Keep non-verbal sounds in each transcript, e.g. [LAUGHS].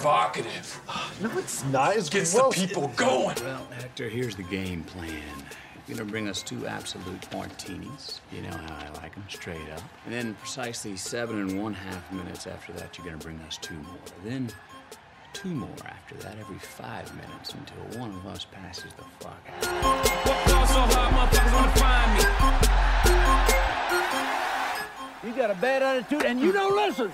provocative. No, it's not. It's Gets gross. the people going. Well, Hector, here's the game plan. You're gonna bring us two absolute martinis. You know how I like them, straight up. And then precisely seven and one half minutes after that, you're gonna bring us two more. Then two more after that every five minutes until one of us passes the fuck out. You got a bad attitude and you don't listen.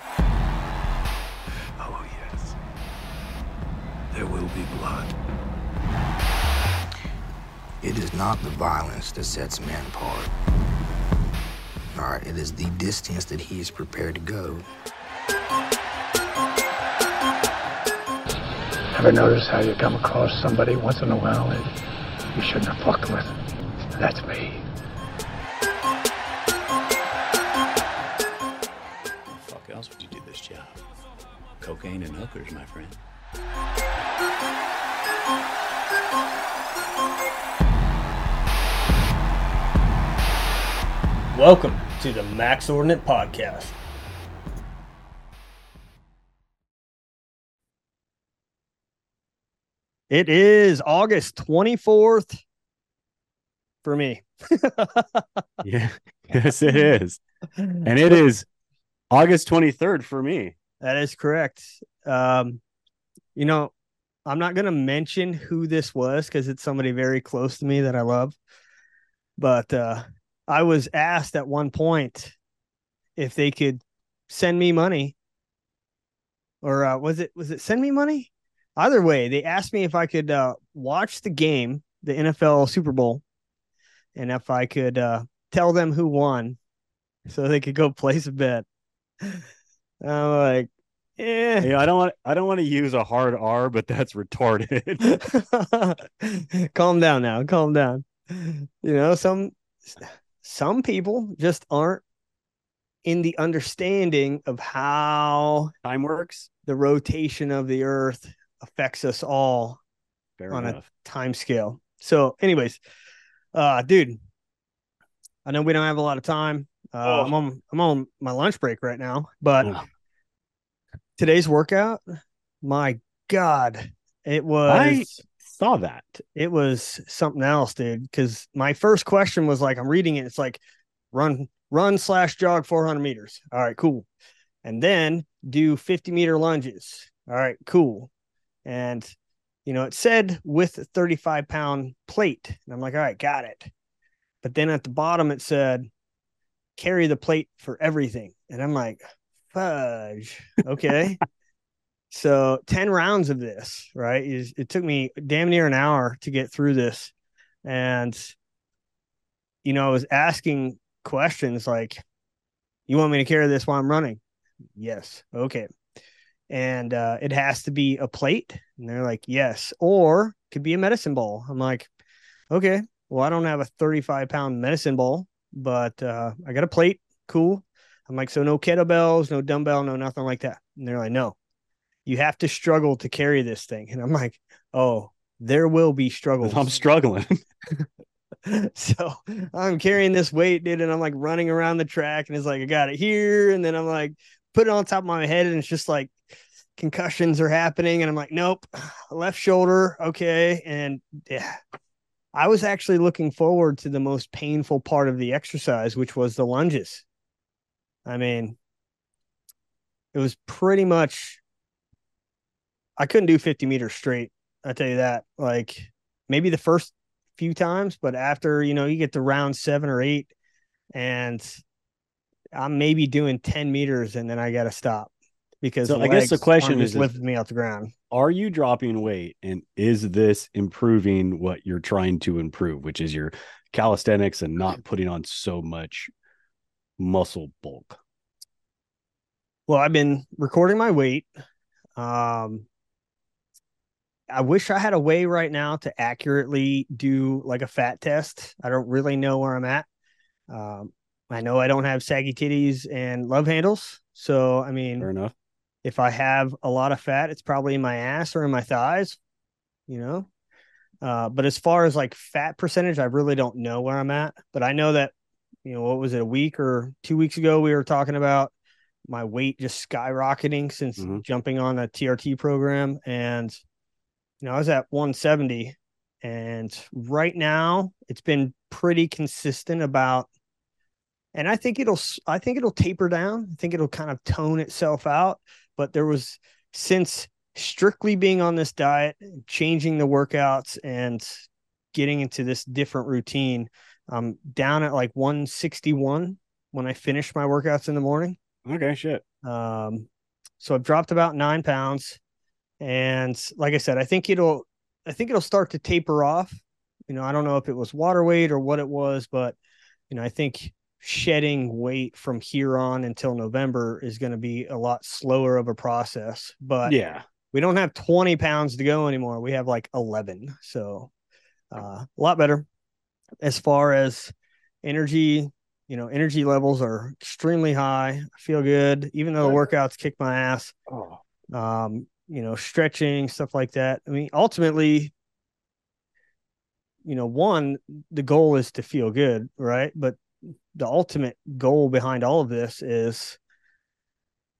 Not the violence that sets man apart. All right, it is the distance that he is prepared to go. Ever notice how you come across somebody once in a while that you shouldn't have fucked with? That's me. The fuck else would you do this job? Cocaine and hookers, my friend. Welcome to the Max Ordinate Podcast. It is August 24th for me. [LAUGHS] Yeah, yes, it is. And it is August 23rd for me. That is correct. Um, you know, I'm not going to mention who this was because it's somebody very close to me that I love. But uh, I was asked at one point if they could send me money, or uh, was it was it send me money? Either way, they asked me if I could uh, watch the game, the NFL Super Bowl, and if I could uh, tell them who won, [LAUGHS] so they could go place a bet. [LAUGHS] I'm like, yeah. Hey, I don't want I don't want to use a hard R, but that's retarded. [LAUGHS] calm down now calm down you know some some people just aren't in the understanding of how Time works. the rotation of the earth affects us all Fair on enough. a time scale so anyways uh dude i know we don't have a lot of time uh, Oh. i'm on i'm on my lunch break right now but Oh. today's workout my god it was saw that. it was something else, dude. Because my first question was like, I'm reading it. It's like, run, run slash jog 400 meters. All right, cool. And then do 50 meter lunges. All right, cool. And you know, it said with a 35 pound plate, and I'm like, all right, got it. But then at the bottom it said, carry the plate for everything, and I'm like, fudge. Okay. [LAUGHS] So 10 rounds of this, right? It took me damn near an hour to get through this. And you know, I was asking questions like, you want me to carry this while I'm running? Yes. Okay. And uh, it has to be a plate. And they're like, yes. Or could be a medicine ball. I'm like, okay. Well, I don't have a 35 pound medicine ball, but uh, I got a plate. Cool. I'm like, so no kettlebells, no dumbbell, no nothing like that. And they're like, no, you have to struggle to carry this thing. And I'm like, oh, there will be struggles. I'm struggling. [LAUGHS] so I'm carrying this weight, dude, and I'm like running around the track, and it's like I got it here, and then I'm like put it on top of my head, and it's just like concussions are happening, and I'm like, nope, [SIGHS] left shoulder, okay, and yeah. I was actually looking forward to the most painful part of the exercise, which was the lunges. I mean, it was pretty much I couldn't do 50 meters straight. I tell you that. Like maybe the first few times, but after, you know, you get to round seven or eight and I'm maybe doing 10 meters and then I got to stop because So I guess the question is- lifting me off the ground. Are you dropping weight and is this improving what you're trying to improve, which is your calisthenics and not putting on so much muscle bulk? Well, I've been recording my weight. Um, I wish I had a way right now to accurately do like a fat test. I don't really know where I'm at. Um, I know I don't have saggy titties and love handles. So, I mean, Fair enough. if I have a lot of fat, it's probably in my ass or in my thighs, you know. Uh, but as far as like fat percentage, I really don't know where I'm at. But I know that, you know, what was it, a week or two weeks ago, we were talking about my weight just skyrocketing since Mhm. jumping on a TRT program. And, you know, I was at 170. And right now it's been pretty consistent about, and I think it'll, I think it'll taper down. I think it'll kind of tone itself out. But there was, since strictly being on this diet, changing the workouts and getting into this different routine, I'm down at like 161 when I finish my workouts in the morning. Okay, shit. Um, so I've dropped about nine pounds, and like I said, I think it'll, I think it'll start to taper off. You know, I don't know if it was water weight or what it was, but you know, I think shedding weight from here on until November is going to be a lot slower of a process. But Yeah. we don't have 20 pounds to go anymore. We have like 11. So uh, a lot better as far as energy. You know, energy levels are extremely high. I feel good, even though the workouts kick my ass. Oh. Um, you know, stretching, stuff like that. I mean, ultimately, you know, one, the goal is to feel good, right? But the ultimate goal behind all of this is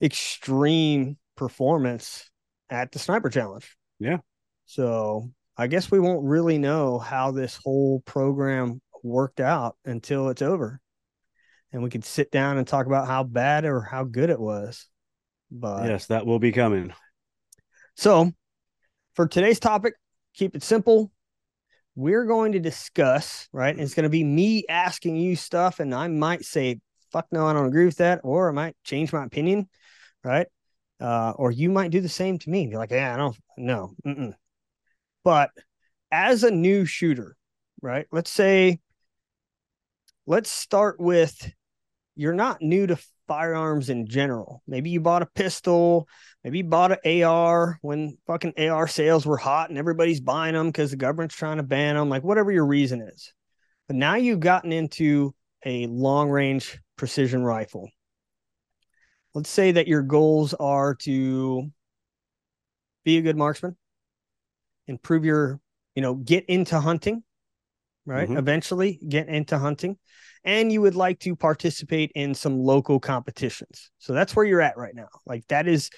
extreme performance at the sniper challenge. Yeah. So I guess we won't really know how this whole program worked out until it's over. And we could sit down and talk about how bad or how good it was. But yes, that will be coming. So for today's topic, keep it simple. We're going to discuss, right? It's going to be me asking you stuff, and I might say, fuck no, I don't agree with that, or I might change my opinion, right? Uh, or you might do the same to me. Be like, yeah, I don't know. But as a new shooter, right? Let's say, let's start with you're not new to firearms in general. Maybe you bought a pistol, maybe you bought an AR when fucking AR sales were hot and everybody's buying them because the government's trying to ban them, like whatever your reason is. But now you've gotten into a long range precision rifle. Let's say that your goals are to be a good marksman, improve your, you know, get into hunting, right? Mhm. Eventually get into hunting and you would like to participate in some local competitions. So that's where you're at right now. Like that is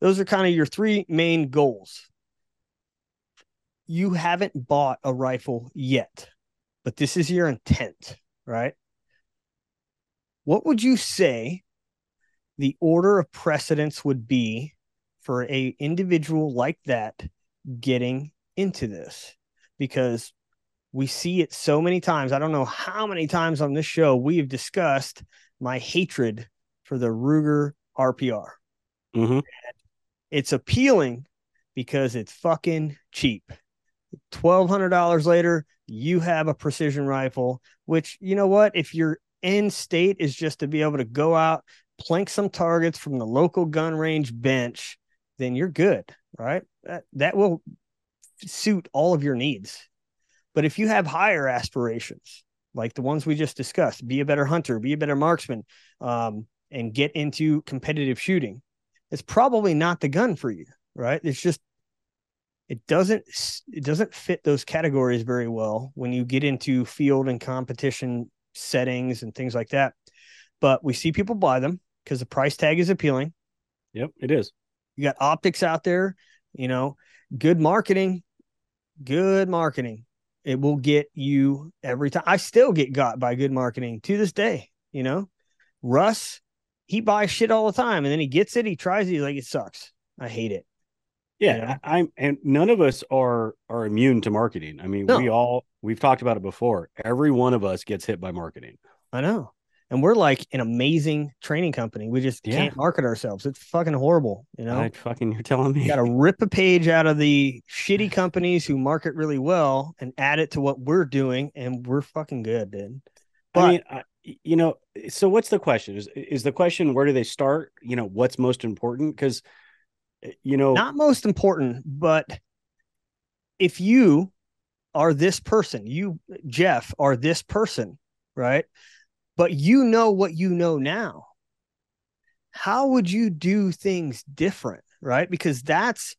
those are kind of your three main goals. You haven't bought a rifle yet, but this is your intent, right? What would you say the order of precedence would be for a individual like that getting into this? Because we see it so many times. I don't know how many times on this show we've discussed my hatred for the Ruger RPR. Mhm. It's appealing because it's fucking cheap. $1,200 later, you have a precision rifle, which, you know what? If your end state is just to be able to go out, plank some targets from the local gun range bench, then you're good, right? That, that will suit all of your needs. But if you have higher aspirations, like the ones we just discussed, be a better hunter, be a better marksman, um, and get into competitive shooting, it's probably not the gun for you, right? It's just it doesn't it doesn't fit those categories very well when you get into field and competition settings and things like that. But we see people buy them because the price tag is appealing. Yep, it is. You got optics out there, you know, good marketing, good marketing. It will get you every time. I still get got by good marketing to this day, you know. Russ, he buys shit all the time and then he gets it, he tries it, he's like, it sucks. I hate it. Yeah, Yeah. I, I'm, and none of us are are immune to marketing. I mean, No. we all we've talked about it before. Every one of us gets hit by marketing. I know. And we're like an amazing training company. We just Yeah. can't market ourselves. It's fucking horrible, you know. I fucking you're telling me. You got to rip a page out of the shitty companies who market really well and add it to what we're doing, and we're fucking good, dude. But I mean, I, you know, so what's the question? Is is the question where do they start? You know, what's most important? Because, eh, you know, not most important, but if you are this person, you Jeph are this person, right? But you know what you know now. How would you do things different, right? Because that's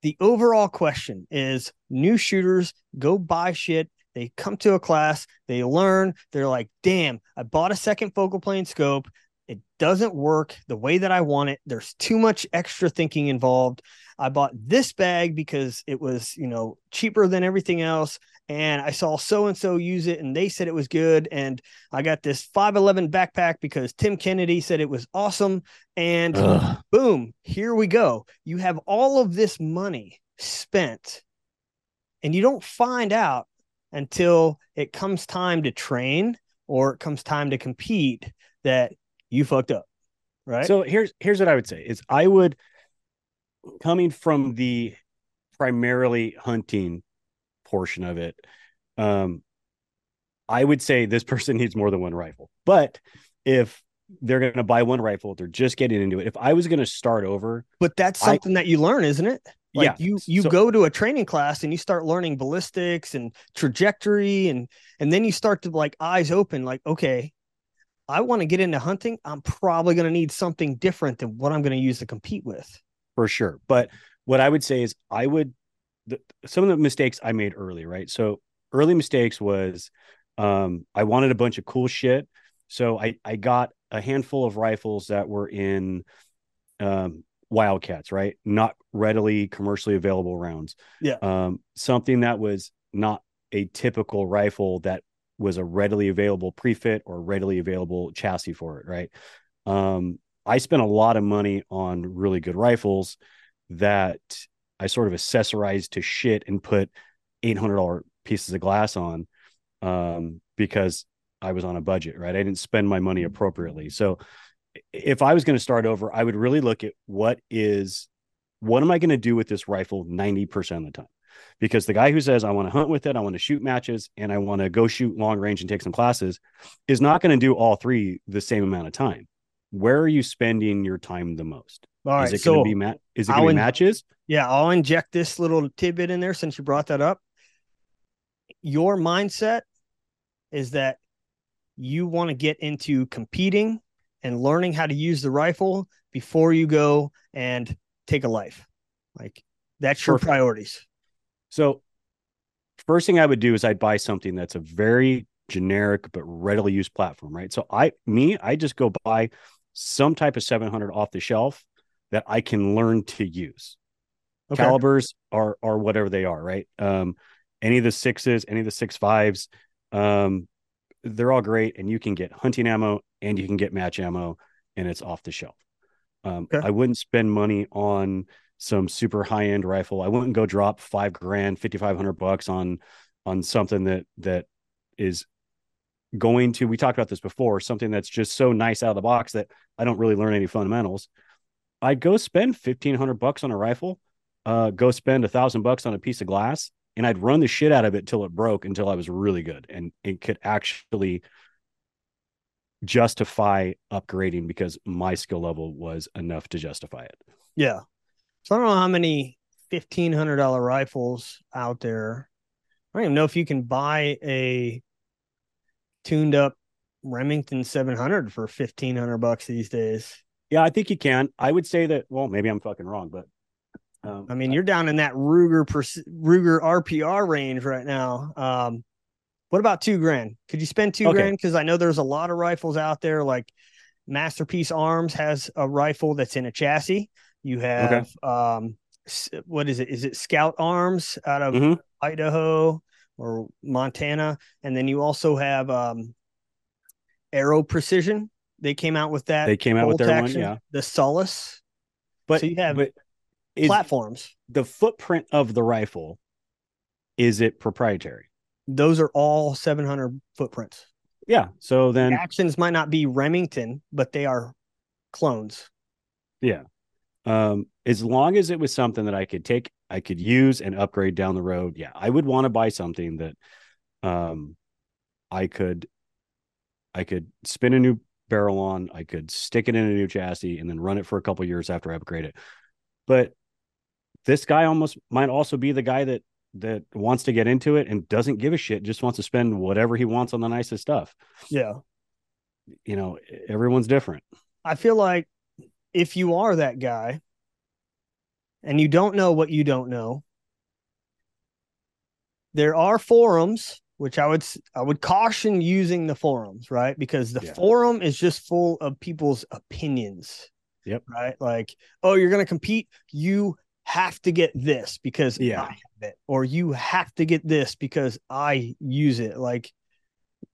the overall question is new shooters go buy shit they come to a class they learn they're like damn i bought a second focal plane scope It doesn't work the way that I want it. There's too much extra thinking involved. I bought this bag because it was, you know, cheaper than everything else. And I saw so and so use it and they said it was good. And I got this 511 backpack because Tim Kennedy said it was awesome. And Ugh. boom, here we go. You have all of this money spent and you don't find out until it comes time to train or it comes time to compete that you fucked up. Right. So here's here's what I would say is I would coming from the primarily hunting portion of it, um, I would say this person [LAUGHS] needs more than one rifle. But if they're going to buy one rifle, they're just getting into it. If I was going to start over, but that's I- something that you learn, isn't it? Like Yeah. you you So- go to a training class and you start learning ballistics and trajectory and and then you start to like eyes open like okay, I want to get into hunting. I'm probably going to need something different than what I'm going to use to compete with. for sure. But what I would say is I would the, some of the mistakes I made early, right? So early mistakes was um I wanted a bunch of cool shit. So I I got a handful of rifles that were in um wildcats, right? Not readily commercially available rounds. Yeah. Um something that was not a typical rifle that was a readily available pre-fit or readily available chassis for it, right? Um I spent a lot of money on really good rifles that I sort of accessorized to shit and put eight hundred dollar pieces of glass on, um, because I was on a budget, right? I didn't spend my money appropriately. So, if I was going to start over, I would really look at what is, what am I going to do with this rifle ninety percent of the time? Because the guy who says I want to hunt with it, I want to shoot matches, and I want to go shoot long range and take some classes, is not going to do all three the same amount of time. Where are you spending your time the most? All right, is it so going to be ma- is it going to be matches? Yeah, I'll inject this little tidbit in there since you brought that up. Your mindset is that you want to get into competing and learning how to use the rifle before you go and take a life. Like that's your Perfect. priorities. So, first thing I would do is I'd buy something that's a very generic but readily used platform, right? So, I, me, I just go buy some type of 700 off the shelf that I can learn to use. Okay. Calibers are are whatever they are, right? Um, any of the sixes, any of the six fives, um, they're all great, and you can get hunting ammo and you can get match ammo, and it's off the shelf. Um, Okay. I wouldn't spend money on some super high end rifle. I wouldn't go drop five grand, fifty five hundred bucks on on something that that is going to. We talked about this before. Something that's just so nice out of the box that I don't really learn any fundamentals. I'd go spend fifteen hundred bucks on a rifle. Uh, go spend a thousand bucks on a piece of glass, and I'd run the shit out of it till it broke until I was really good and it could actually justify upgrading because my skill level was enough to justify it. Yeah. So I don't know how many fifteen hundred dollar rifles out there. I don't even know if you can buy a tuned up Remington seven hundred for fifteen hundred bucks these days. Yeah, I think you can. I would say that. Well, maybe I'm fucking wrong, but um, I mean, you're down in that Ruger Ruger RPR range right now. Um, what about two grand? Could you spend two Okay. grand? Because I know there's a lot of rifles out there. Like Masterpiece Arms has a rifle that's in a chassis. You have um, what is it? Is it Scout Arms out of Mhm. Idaho or Montana? And then you also have um, Aero Precision. They came out with that. They came out with their one, yeah. The Solus but so you have but platforms. the footprint of the rifle is it proprietary? those are all 700 footprints. Yeah. So The then, actions might not be Remington, but they are clones. yeah. Um, as long as it was something that I could take, I could use and upgrade down the road. Yeah, I would want to buy something that, um, I could, I could spin a new barrel on. I could stick it in a new chassis and then run it for a couple years after I upgrade it. But this guy almost might also be the guy that that wants to get into it and doesn't give a shit, just wants to spend whatever he wants on the nicest stuff. Yeah. You know, everyone's different. I feel like if you are that guy and you don't know what you don't know, there are forums which I would I would caution using the forums, right? Because the Yeah. forum is just full of people's opinions. Yep. Right? Like, oh, you're going to compete, you have to get this because Yeah. I have it, or you have to get this because I use it. Like,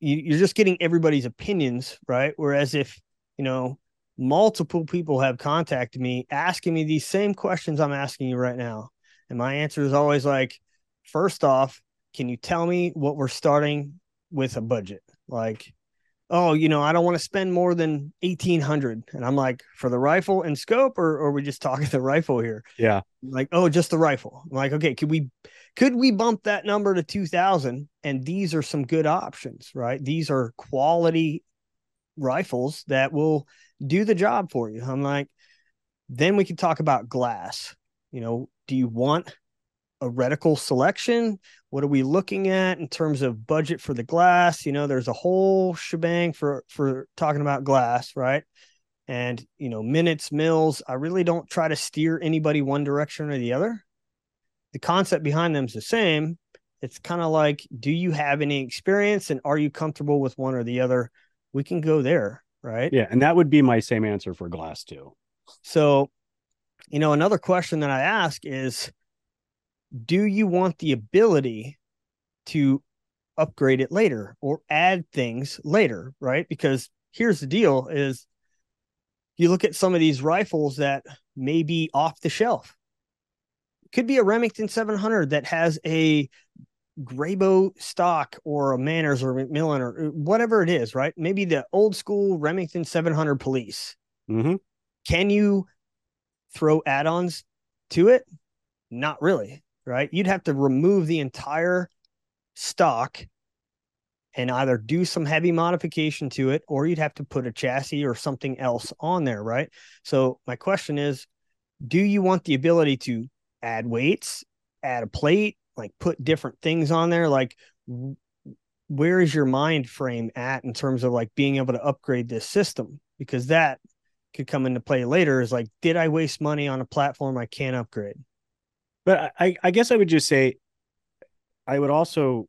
you, you're just getting everybody's opinions, right? Whereas if you know multiple people have contacted me asking me these same questions I'm asking you right now, and my answer is always like, first off, can you tell me what we're starting with a budget? Like, oh, you know, I don't want to spend more than eighteen hundred, and I'm like, for the rifle and scope, or, or are we just talking [LAUGHS] the rifle here? Yeah. like oh just the rifle I'm like okay could we could we bump that number to 2000 and these are some good options right these are quality rifles that will do the job for you i'm like then we can talk about glass you know do you want a reticle selection. What are we looking at in terms of budget for the glass? You know there's a whole shebang for for talking about glass right? And you know minutes mills i really don't try to steer anybody one direction or the other. The concept behind them is the same. It's kind of like do you have any experience and are you comfortable with one or the other? We can go there right? Yeah. And that would be my same answer for glass too. so you know another question that i ask is do you want the ability to upgrade it later or add things later right? Because here's the deal is you look at some of these rifles that may be off the shelf. Could be a remington 700 that has a Grayboe stock or a manners or McMillan or whatever it is right? Maybe the old school remington 700 police. Hmm can you throw add-ons to it? Not really right? You'd have to remove the entire stock and either do some heavy modification to it or you'd have to put a chassis or something else on there right? So my question is do you want the ability to add weights add a plate like put different things on there? Like where is your mind frame at in terms of like being able to upgrade this system? Because that could come into play later is like did i waste money on a platform i can't upgrade But I, I guess I would just say, I would also,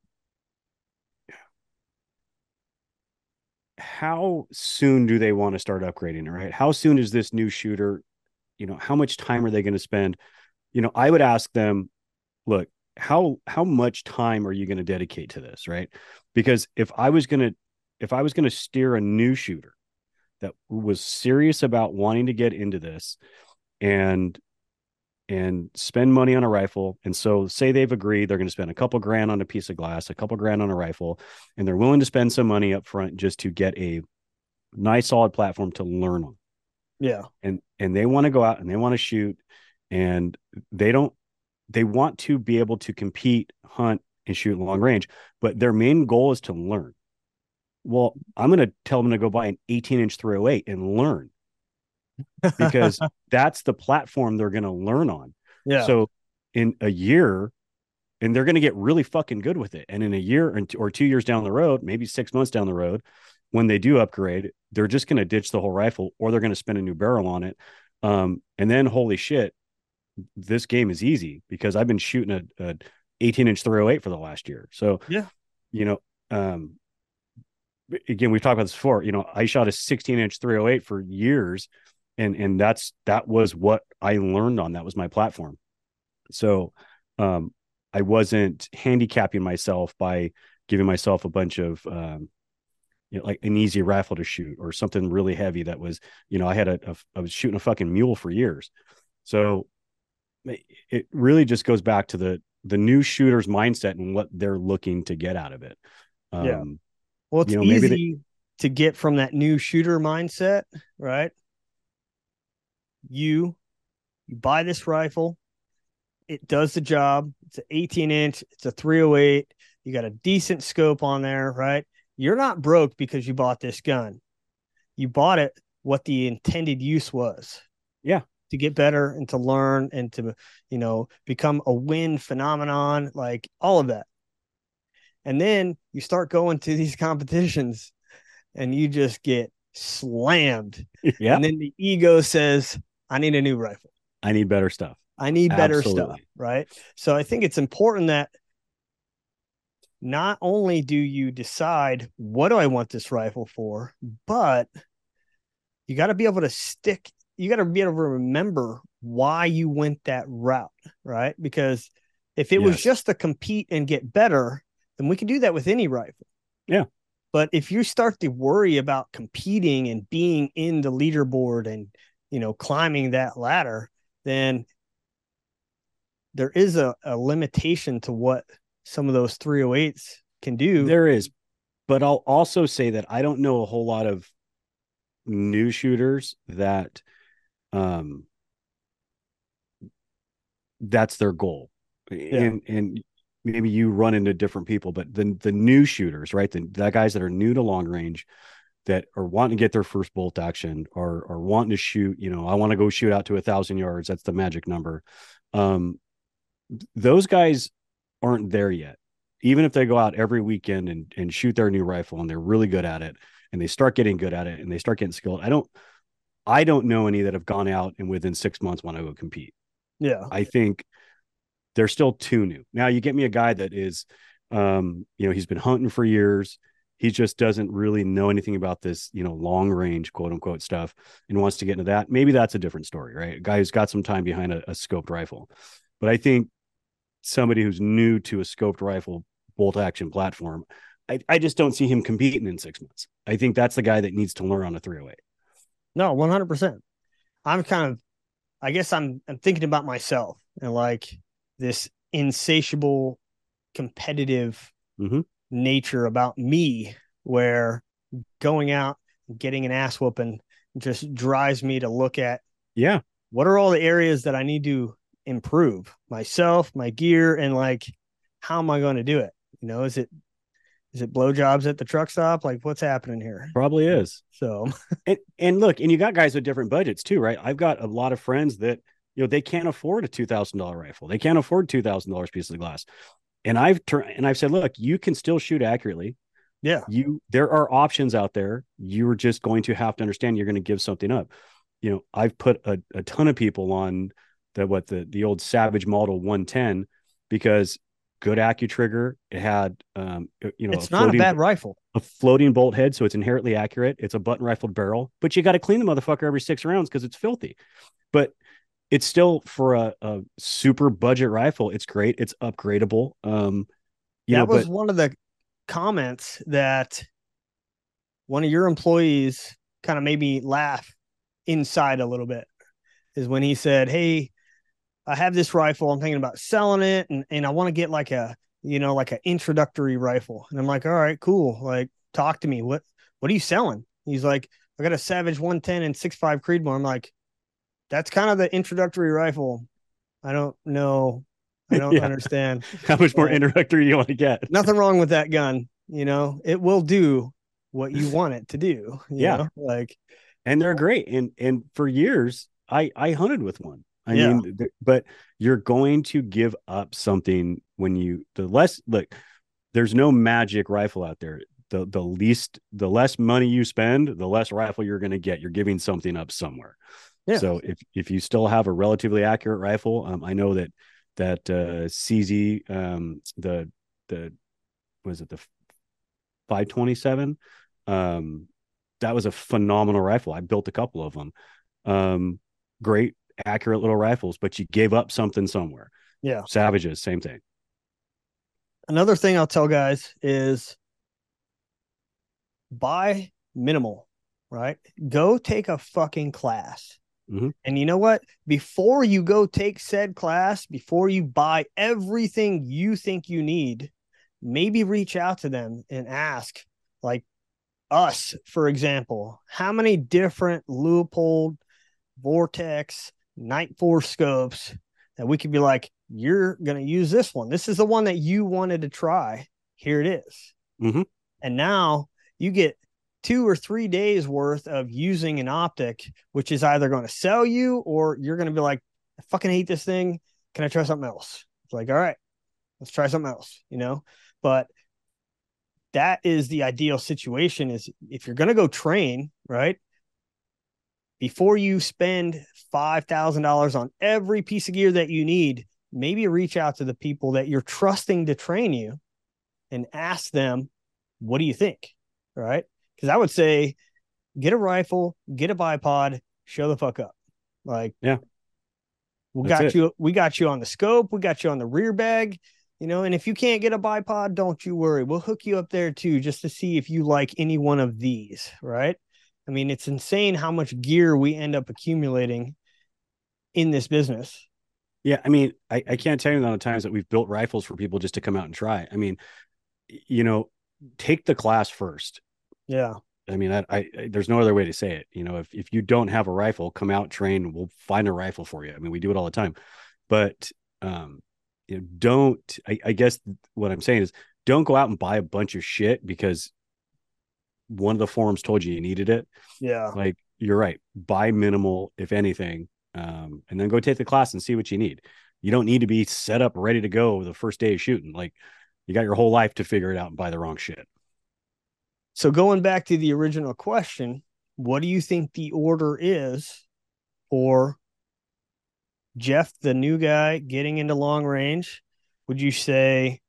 how soon do they want to start upgrading right? How soon is this new shooter, you know, how much time are they going to spend? You know, I would ask them, look, how how much time are you going to dedicate to this, right? Because if I was going to if I was going to steer a new shooter that was serious about wanting to get into this and and spend money on a rifle. And so, say they've agreed they're going to spend a couple grand on a piece of glass, a couple grand on a rifle, and they're willing to spend some money up front just to get a nice, solid platform to learn on. yeah And and they want to go out and they want to shoot, and they don't. They want to be able to compete, hunt, and shoot long range, but their main goal is to learn. Well, I'm going to tell them to go buy an 18 inch 308 and learn because [LAUGHS] that's the platform they're going to learn on. yeah So in a year, and they're going to get really fucking good with it. And in a year and or two years down the road, maybe six months down the road, when they do upgrade, they're just going to ditch the whole rifle or they're going to spend a new barrel on it. Um, and then holy shit, this game is easy because I've been shooting a, a 18 inch 308 for the last year. So Yeah. you know, um, again, we've talked about this before. You know, I shot a 16 inch 308 for years, and and that's that was what I learned on. That was my platform. So, um, I wasn't handicapping myself by giving myself a bunch of um, you know, like an easy rifle to shoot or something really heavy that was, you know, I had a, a I was shooting a fucking mule for years. So it really just goes back to the the new shooter's mindset and what they're looking to get out of it. Um, Yeah. Well, it's you know, easy they- to get from that new shooter mindset, right? You you buy this rifle, it does the job. It's an 18 inch, it's a 308. You got a decent scope on there, right? You're not broke because you bought this gun. You bought it what the intended use was. Yeah. To get better and to learn and to, you know, become a win phenomenon, like all of that. And then you start going to these [LAUGHS] competitions and you just get slammed. yeah, And then the ego says, I need a new rifle. I need better stuff. I need better stuff. Right. So I think it's important that not only do you decide what do I want this rifle for, but you got to be able to stick, you got to be able to remember why you went that route, right? Because if it was just to compete and get better, then we can do that with any rifle. Yeah. But if you start to worry about competing and being in the leaderboard and, you know, climbing that ladder, then there is a, a limitation to what some of those 308s can do. There is, but I'll also say that I don't know a whole lot of new shooters that um that's their goal. And and maybe you run into different people, but the the new shooters, right? The, the guys that are new to long range that are wanting to get their first bolt action or or wanting to shoot, you know, I want to go shoot out to a thousand yards. That's the magic number. Um those guys aren't there yet even if they go out every weekend and, and shoot their new rifle and they're really good at it and they start getting good at it and they start getting skilled i don't i don't know any that have gone out and within six months want to go compete yeah. i think they're still too new now you get me a guy that is um you know he's been hunting for years he just doesn't really know anything about this you know long range quote unquote stuff and wants to get into that. Maybe that's a different story right? A guy who's got some time behind a, a scoped rifle. But i think somebody who's new to a scoped rifle bolt action platform I, I just don't see him competing in six months. I think that's the guy that needs to learn on a 308 No, one hundred percent. I'm kind of, I guess I'm I'm thinking about myself and like this insatiable, competitive Mhm. Nature about me, where going out getting an ass whooping just drives me to look at yeah what are all the areas that I need to improve myself, my gear, and like how am I going to do it? You know, is it is it blowjobs at the truck stop? Like what's happening here? probably is So [LAUGHS] and and look, and you got guys with different budgets too, right? I've got a lot of friends that you know they can't afford a two thousand dollar rifle, they can't afford two thousand dollars piece of glass, and I've turned and I've said, look, you can still shoot accurately. yeah, You there are options out there. You're just going to have to understand you're going to give something up. You know, I've put a, a ton of people on the what the the old Savage Model 110 because good AccuTrigger. It had um you know it's not a bad rifle. a floating bolt head, so it's inherently accurate. It's a button rifled barrel, but you got to clean the motherfucker every six rounds because it's filthy. But it's still for a, a super budget rifle. It's great. It's upgradable. Um, that know, was but one of the comments that one of your employees kind of made me laugh inside a little bit is when he said hey i have this rifle i'm thinking about selling it and, and i want to get like a you know like an introductory rifle and i'm like all right cool like talk to me what what are you selling he's like i got a savage 110 and 6.5 creedmoor i'm like that's kind of the introductory rifle i don't know i don't [LAUGHS] Yeah. understand [LAUGHS] how much more uh, introductory do you want to get? nothing wrong with that gun. You know, it will do what you want it to do. you [LAUGHS] Yeah. know? Like, And they're great. And and for years, I I hunted with one. I Yeah. mean, but you're going to give up something when you the less look. There's no magic rifle out there. The the least the less money you spend, the less rifle you're going to get. You're giving something up somewhere. Yeah. So if if you still have a relatively accurate rifle, um, I know that that uh, CZ um, the the was it the 527 um that was a phenomenal rifle i built a couple of them um great accurate little rifles but you gave up something somewhere yeah. savages same thing Another thing I'll tell guys is buy minimal, right? Go take a fucking class. Mhm. And you know what? Before you go take said class, before you buy everything you think you need, maybe reach out to them and ask, like us, for example, how many different Leupold, Vortex, Nightforce scopes that we could be like, you're going to use this one. This is the one that you wanted to try. Here it is. Mhm. And now you get two or three days worth of using an optic, which is either going to sell you or you're going to be like, I fucking hate this thing. Can I try something else? It's like, all right, let's try something else, you know? But that is the ideal situation is if you're going to go train, right? Before you spend $5,000 on every piece of gear that you need, maybe reach out to the people that you're trusting to train you and ask them, what do you think? Right? Because I would say, get a rifle, get a bipod, show the fuck up. Like, Yeah. we That's got it. you. We got you on the scope. We got you on the rear bag. You know, and if you can't get a bipod, don't you worry. We'll hook you up there too, just to see if you like any one of these. Right? I mean, it's insane how much gear we end up accumulating in this business. Yeah, I mean, I, I can't tell you the amount of times that we've built rifles for people just to come out and try. I mean, you know, take the class first. Yeah. I mean, I, I, there's no other way to say it. You know, if if you don't have a rifle, come out, train. We'll find a rifle for you. I mean, we do it all the time. But um, you know, don't. I, I guess what I'm saying is, don't go out and buy a bunch of shit because one of the forums told you you needed it. Yeah. Like you're right. Buy minimal, if anything, um, and then go take the class and see what you need. You don't need to be set up ready to go the first day of shooting. Like you got your whole life to figure it out and buy the wrong shit. So going back to the original question, what do you think the order is for Jeph, the new guy getting into long range? Would you say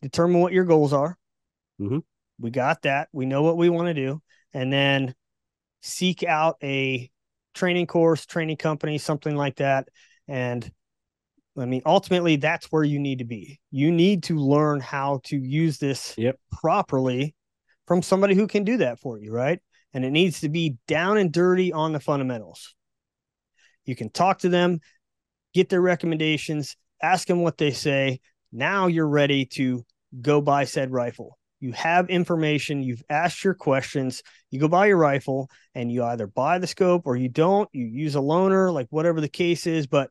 determine what your goals are? Mhm. We got that. We know what we want to do. And then seek out a training course, training company, something like that. And I mean, ultimately, that's where you need to be. You need to learn how to use this Yep. properly from somebody who can do that for you, right? And it needs to be down and dirty on the fundamentals. You can talk to them, get their recommendations, ask them what they say. Now you're ready to go buy said rifle. You have information, you've asked your questions, you go buy your rifle and you either buy the scope or you don't, you use a loaner, like whatever the case is, but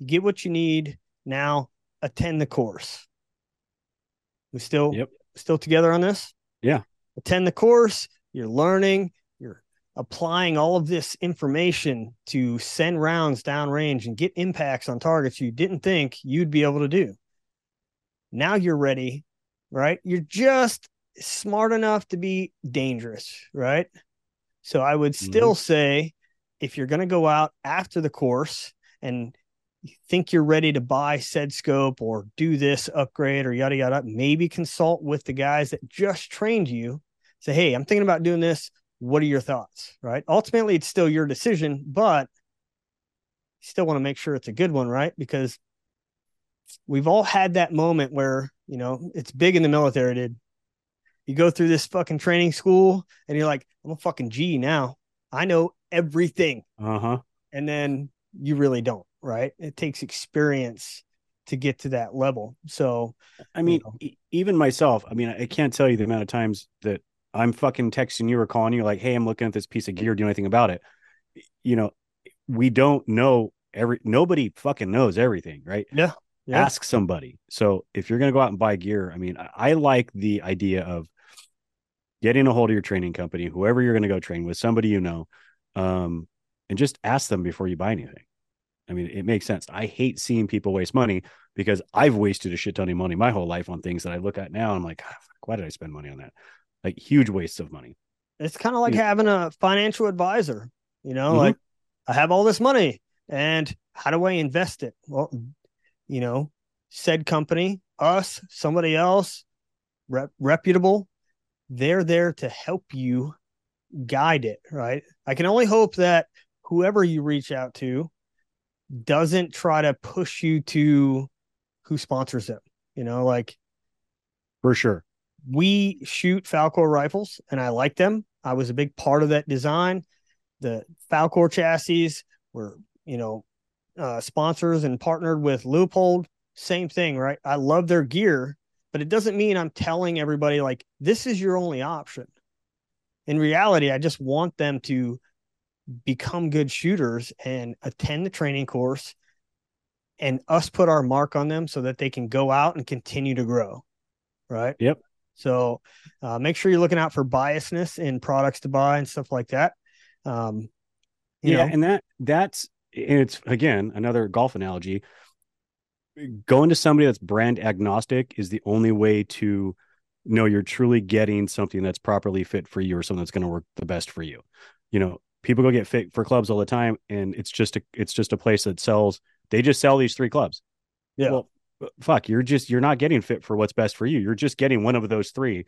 you get what you need. Now attend the course. We still Yep. still together on this? Yeah. Attend the course, you're learning, you're applying all of this information to send rounds downrange and get impacts on targets you didn't think you'd be able to do. Now you're ready, right? You're just smart enough to be dangerous, right? So I would mm-hmm. still say if you're going to go out after the course and you think you're ready to buy said scope or do this upgrade or yada yada, maybe consult with the guys that just trained you. Say, hey, I'm thinking about doing this. What are your thoughts? Right. Ultimately, it's still your decision, but you still want to make sure it's a good one, right? Because we've all had that moment where, you know, it's big in the military, dude. You go through this fucking training school and you're like, I'm a fucking G now. I know everything Uh huh. and then you really don't right it takes experience to get to that level so I mean, know. e- even myself, I mean, I can't tell you the amount of times that I'm fucking texting you or calling you like, "Hey, I'm looking at this piece of gear. Do you know anything about it?" You know, we don't know every. Nobody fucking knows everything, right? Yeah. Yeah. Ask somebody. So if you're gonna go out and buy gear, I mean, I, I like the idea of getting a hold of your training company, whoever you're gonna go train with, somebody you know, um, and just ask them before you buy anything. I mean, it makes sense. I hate seeing people waste money because I've wasted a shit ton of money my whole life on things that I look at now. And I'm like, "Ah, why did I spend money on that? Like huge wastes of money. it's kind of like Yeah. having a financial advisor you know Mhm. like i have all this money and how do i invest it well you know said company us somebody else rep- reputable they're there to help you guide it right i can only hope that whoever you reach out to doesn't try to push you to who sponsors them you know like For sure. we shoot Falkor rifles and I like them. I was a big part of that design. The Falkor chassis were, you know, uh, sponsors and partnered with Leupold. Same thing, right? I love their gear, but it doesn't mean I'm telling everybody like this is your only option. In reality, I just want them to become good shooters and attend the training course and us put our mark on them so that they can go out and continue to grow. Right. Yep. So uh, make sure you're looking out for biasness in products to buy and stuff like that. Um, you yeah. know, And that, that's, and it's again, another golf analogy. Going to somebody that's brand agnostic is the only way to know you're truly getting something that's properly fit for you or something that's going to work the best for you. You know, people go get fit for clubs all the time and it's just a, it's just a place that sells, they just sell these three clubs. Yeah. Well, fuck, you're just you're not getting fit for what's best for you. You're just getting one of those three,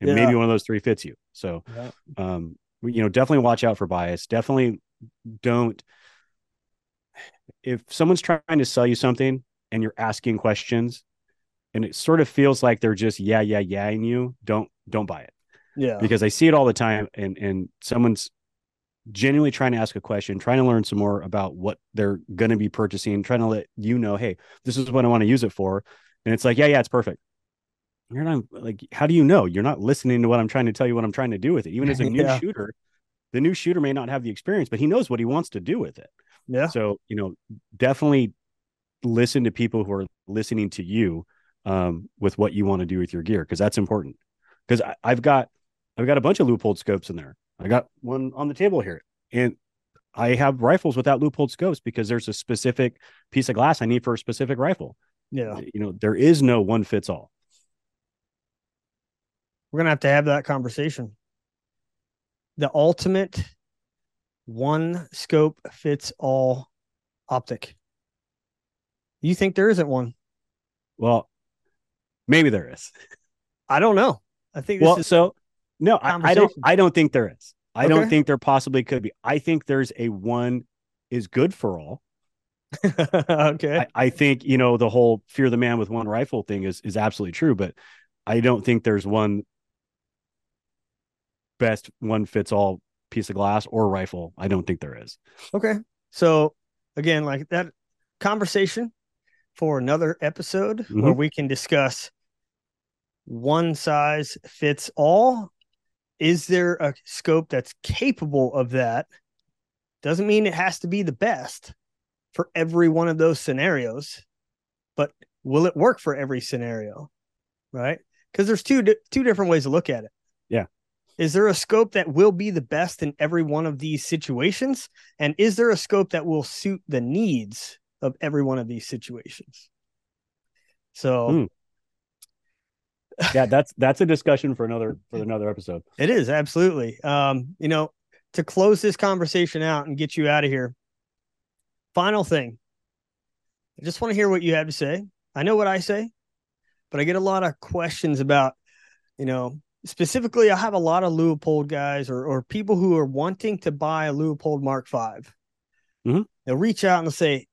and Yeah. maybe one of those three fits you. So, Yeah. um, you know, definitely watch out for bias. Definitely don't. If someone's trying to sell you something and you're asking questions, and it sort of feels like they're just yeah, yeah, yeah, in you, don't don't buy it Yeah. because I see it all the time, and and someone's genuinely trying to ask a question, trying to learn some more about what they're going to be purchasing, trying to let you know, hey, this is what I want to use it for, and it's like, yeah, yeah, it's perfect. You're not like, how do you know? You're not listening to what I'm trying to tell you, what I'm trying to do with it. Even as a [LAUGHS] new Yeah. shooter, the new shooter may not have the experience, but he knows what he wants to do with it. Yeah. So, you know, definitely listen to people who are listening to you um, with what you want to do with your gear because that's important. Because I've got I've got a bunch of Leupold scopes in there. I got one on the table here, and I have rifles without Leupold scopes because there's a specific piece of glass I need for a specific rifle. Yeah. You know, there is no one fits all. We're gonna have to have that conversation. The ultimate one scope fits all optic. You think there isn't one? Well, maybe there is. I don't know. I think this Well, is so no, I, I don't. I don't think there is. I don't think there possibly could be. I think there's a one is good for all. [LAUGHS] okay. I, I think you know the whole fear the man with one rifle thing is is absolutely true, but I don't think there's one best one fits all piece of glass or rifle. I don't think there is. Okay. So again, like that conversation for another episode where Mhm. we can discuss one size fits all. Is there a scope that's capable of that? Doesn't mean it has to be the best for every one of those scenarios, but will it work for every scenario? Right? Because there's two two different ways to look at it. Yeah. Is there a scope that will be the best in every one of these situations? And is there a scope that will suit the needs of every one of these situations? So Hmm. Yeah, that's that's a discussion for another for another episode. it is absolutely. Um, you know, to close this conversation out and get you out of here. Final thing. I just want to hear what you have to say. I know what I say, but I get a lot of questions about, you know, specifically I have a lot of Leupold guys or or people who are wanting to buy a Leupold Mark 5 Mhm. They'll reach out and they'll say,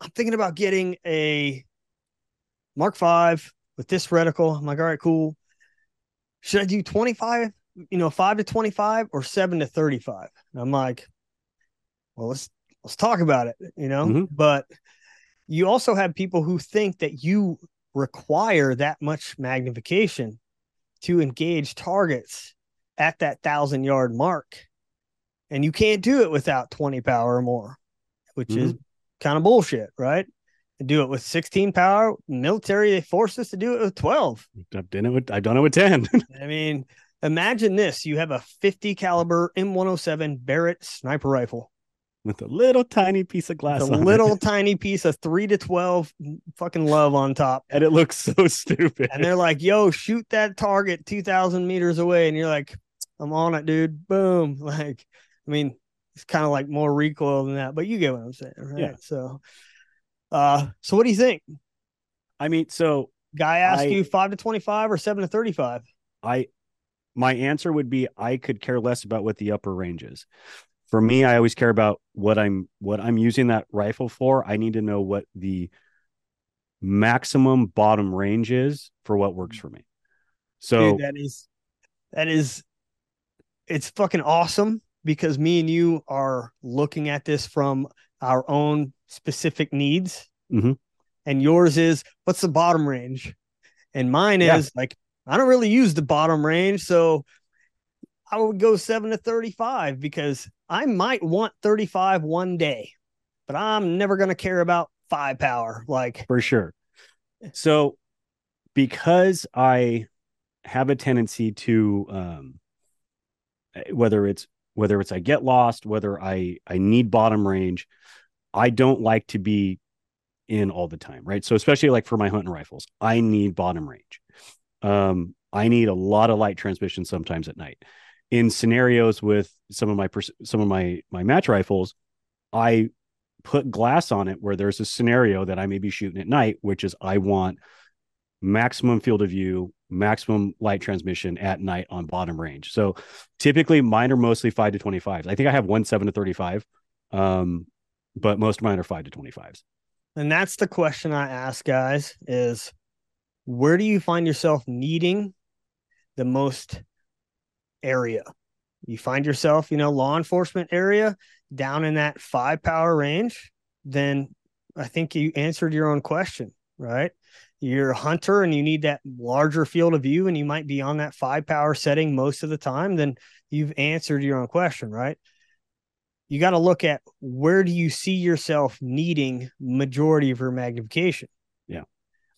I'm thinking about getting a Mark Five with this reticle. I'm like, all right, cool. Should I do 25, you know, five to 25 or seven to 35? And I'm like, well, let's let's talk about it, you know. Mhm. But you also have people who think that you require that much magnification to engage targets at that thousand yard mark. And you can't do it without 20 power or more, which is kind of bullshit, right? Do it with 16 power, military, they forced us to do it with 12. I've done it with I've done it with ten. [LAUGHS] I mean, imagine this you have a 50 caliber M107 Barrett sniper rifle, with a little tiny piece of glass. a on it. little tiny piece of 3 to 12 fucking love on top. and it looks so [LAUGHS] stupid. And they're like, yo, shoot that target 2,000 meters away. And you're like, I'm on it, dude. Boom. [LAUGHS] Like, I mean, it's kind of like more recoil than that, but you get what I'm saying, right? Yeah. So, uh, so what do you think? I mean, so Guy asked I- you five to 25 or seven to 35? I my answer would be I could care less about what the upper range is. For me, I always care about what I'm what I'm using that rifle for. I need to know what the maximum bottom range is for what works for me. So Dude, that is that is it's fucking awesome because me and you are looking at this from our own specific needs. Mhm. And yours is what's the bottom range? And mine Yeah. is like I don't really use the bottom range, so I would go 7 to 35 because I might want 35 one day, but I'm never going to care about 5 power like for sure. So because I have a tendency to um whether it's whether it's I get lost, whether I I need bottom range, I don't like to be in all the time, right? So especially like for my hunting rifles, I need bottom range. Um I need a lot of light transmission sometimes at night. In scenarios with some of my some of my my match rifles, I put glass on it where there's a scenario that I may be shooting at night, which is I want maximum field of view, maximum light transmission at night on bottom range. So typically mine are mostly five to 25s. I think I have one seven to 35. Um, but most of mine are five to 25s. And that's the question I ask guys is where do you find yourself needing the most area? You find yourself, you know, law enforcement area down in that five power range, then I think you answered your own question, right? You're a hunter and you need that larger field of view, and you might be on that five power setting most of the time, then you've answered your own question, right? You got to look at where do you see yourself needing majority of your magnification? Yeah.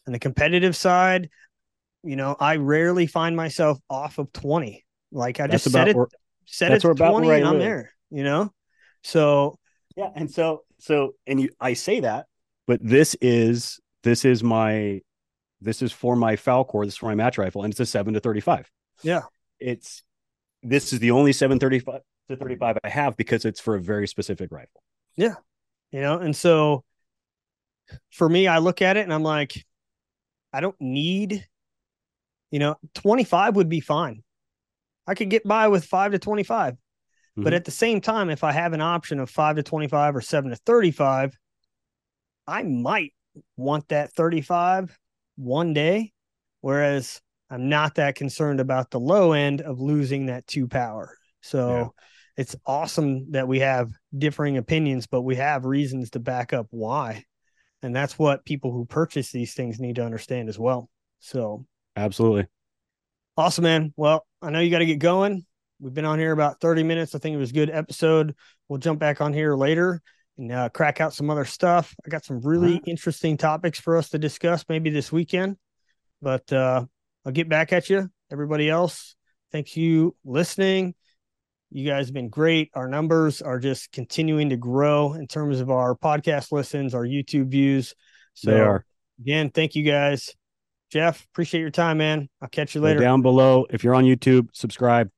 On the competitive side, you know, I rarely find myself off of 20. Like I That's just set it where- set it where to about 20 where and I'm live. there, you know? So Yeah, and so so and you I say that, but this is this is my this is for my Falkor, this is for my match rifle, and it's a seven to thirty-five. Yeah. It's this is the only seven thirty-five to thirty-five I have because it's for a very specific rifle. Yeah, you know and so for me i look at it and i'm like i don't need you know 25 would be fine i could get by with 5 to 25 but Mhm. at the same time if i have an option of 5 to 25 or 7 to 35 i might want that 35 one day whereas i'm not that concerned about the low end of losing that 2 power so Yeah. it's awesome that we have differing opinions, but we have reasons to back up why. And that's what people who purchase these things need to understand as well. So Absolutely. awesome, man. Well, I know you got to get going. We've been on here about 30 minutes. I think it was a good episode. We'll jump back on here later and uh, crack out some other stuff. I got some really Alright. interesting topics for us to discuss maybe this weekend, but uh, I'll get back at you. Everybody else, thank you listening. You guys have been great. Our numbers are just continuing to grow in terms of our podcast listens, our YouTube views. So they are. again, thank you guys. Jeph, appreciate your time, man. I'll catch you Go later. down below. If you're on YouTube, subscribe.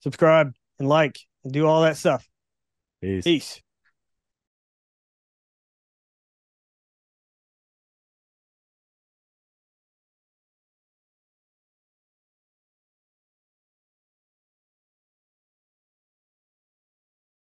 Subscribe and like and do all that stuff. Peace. Peace.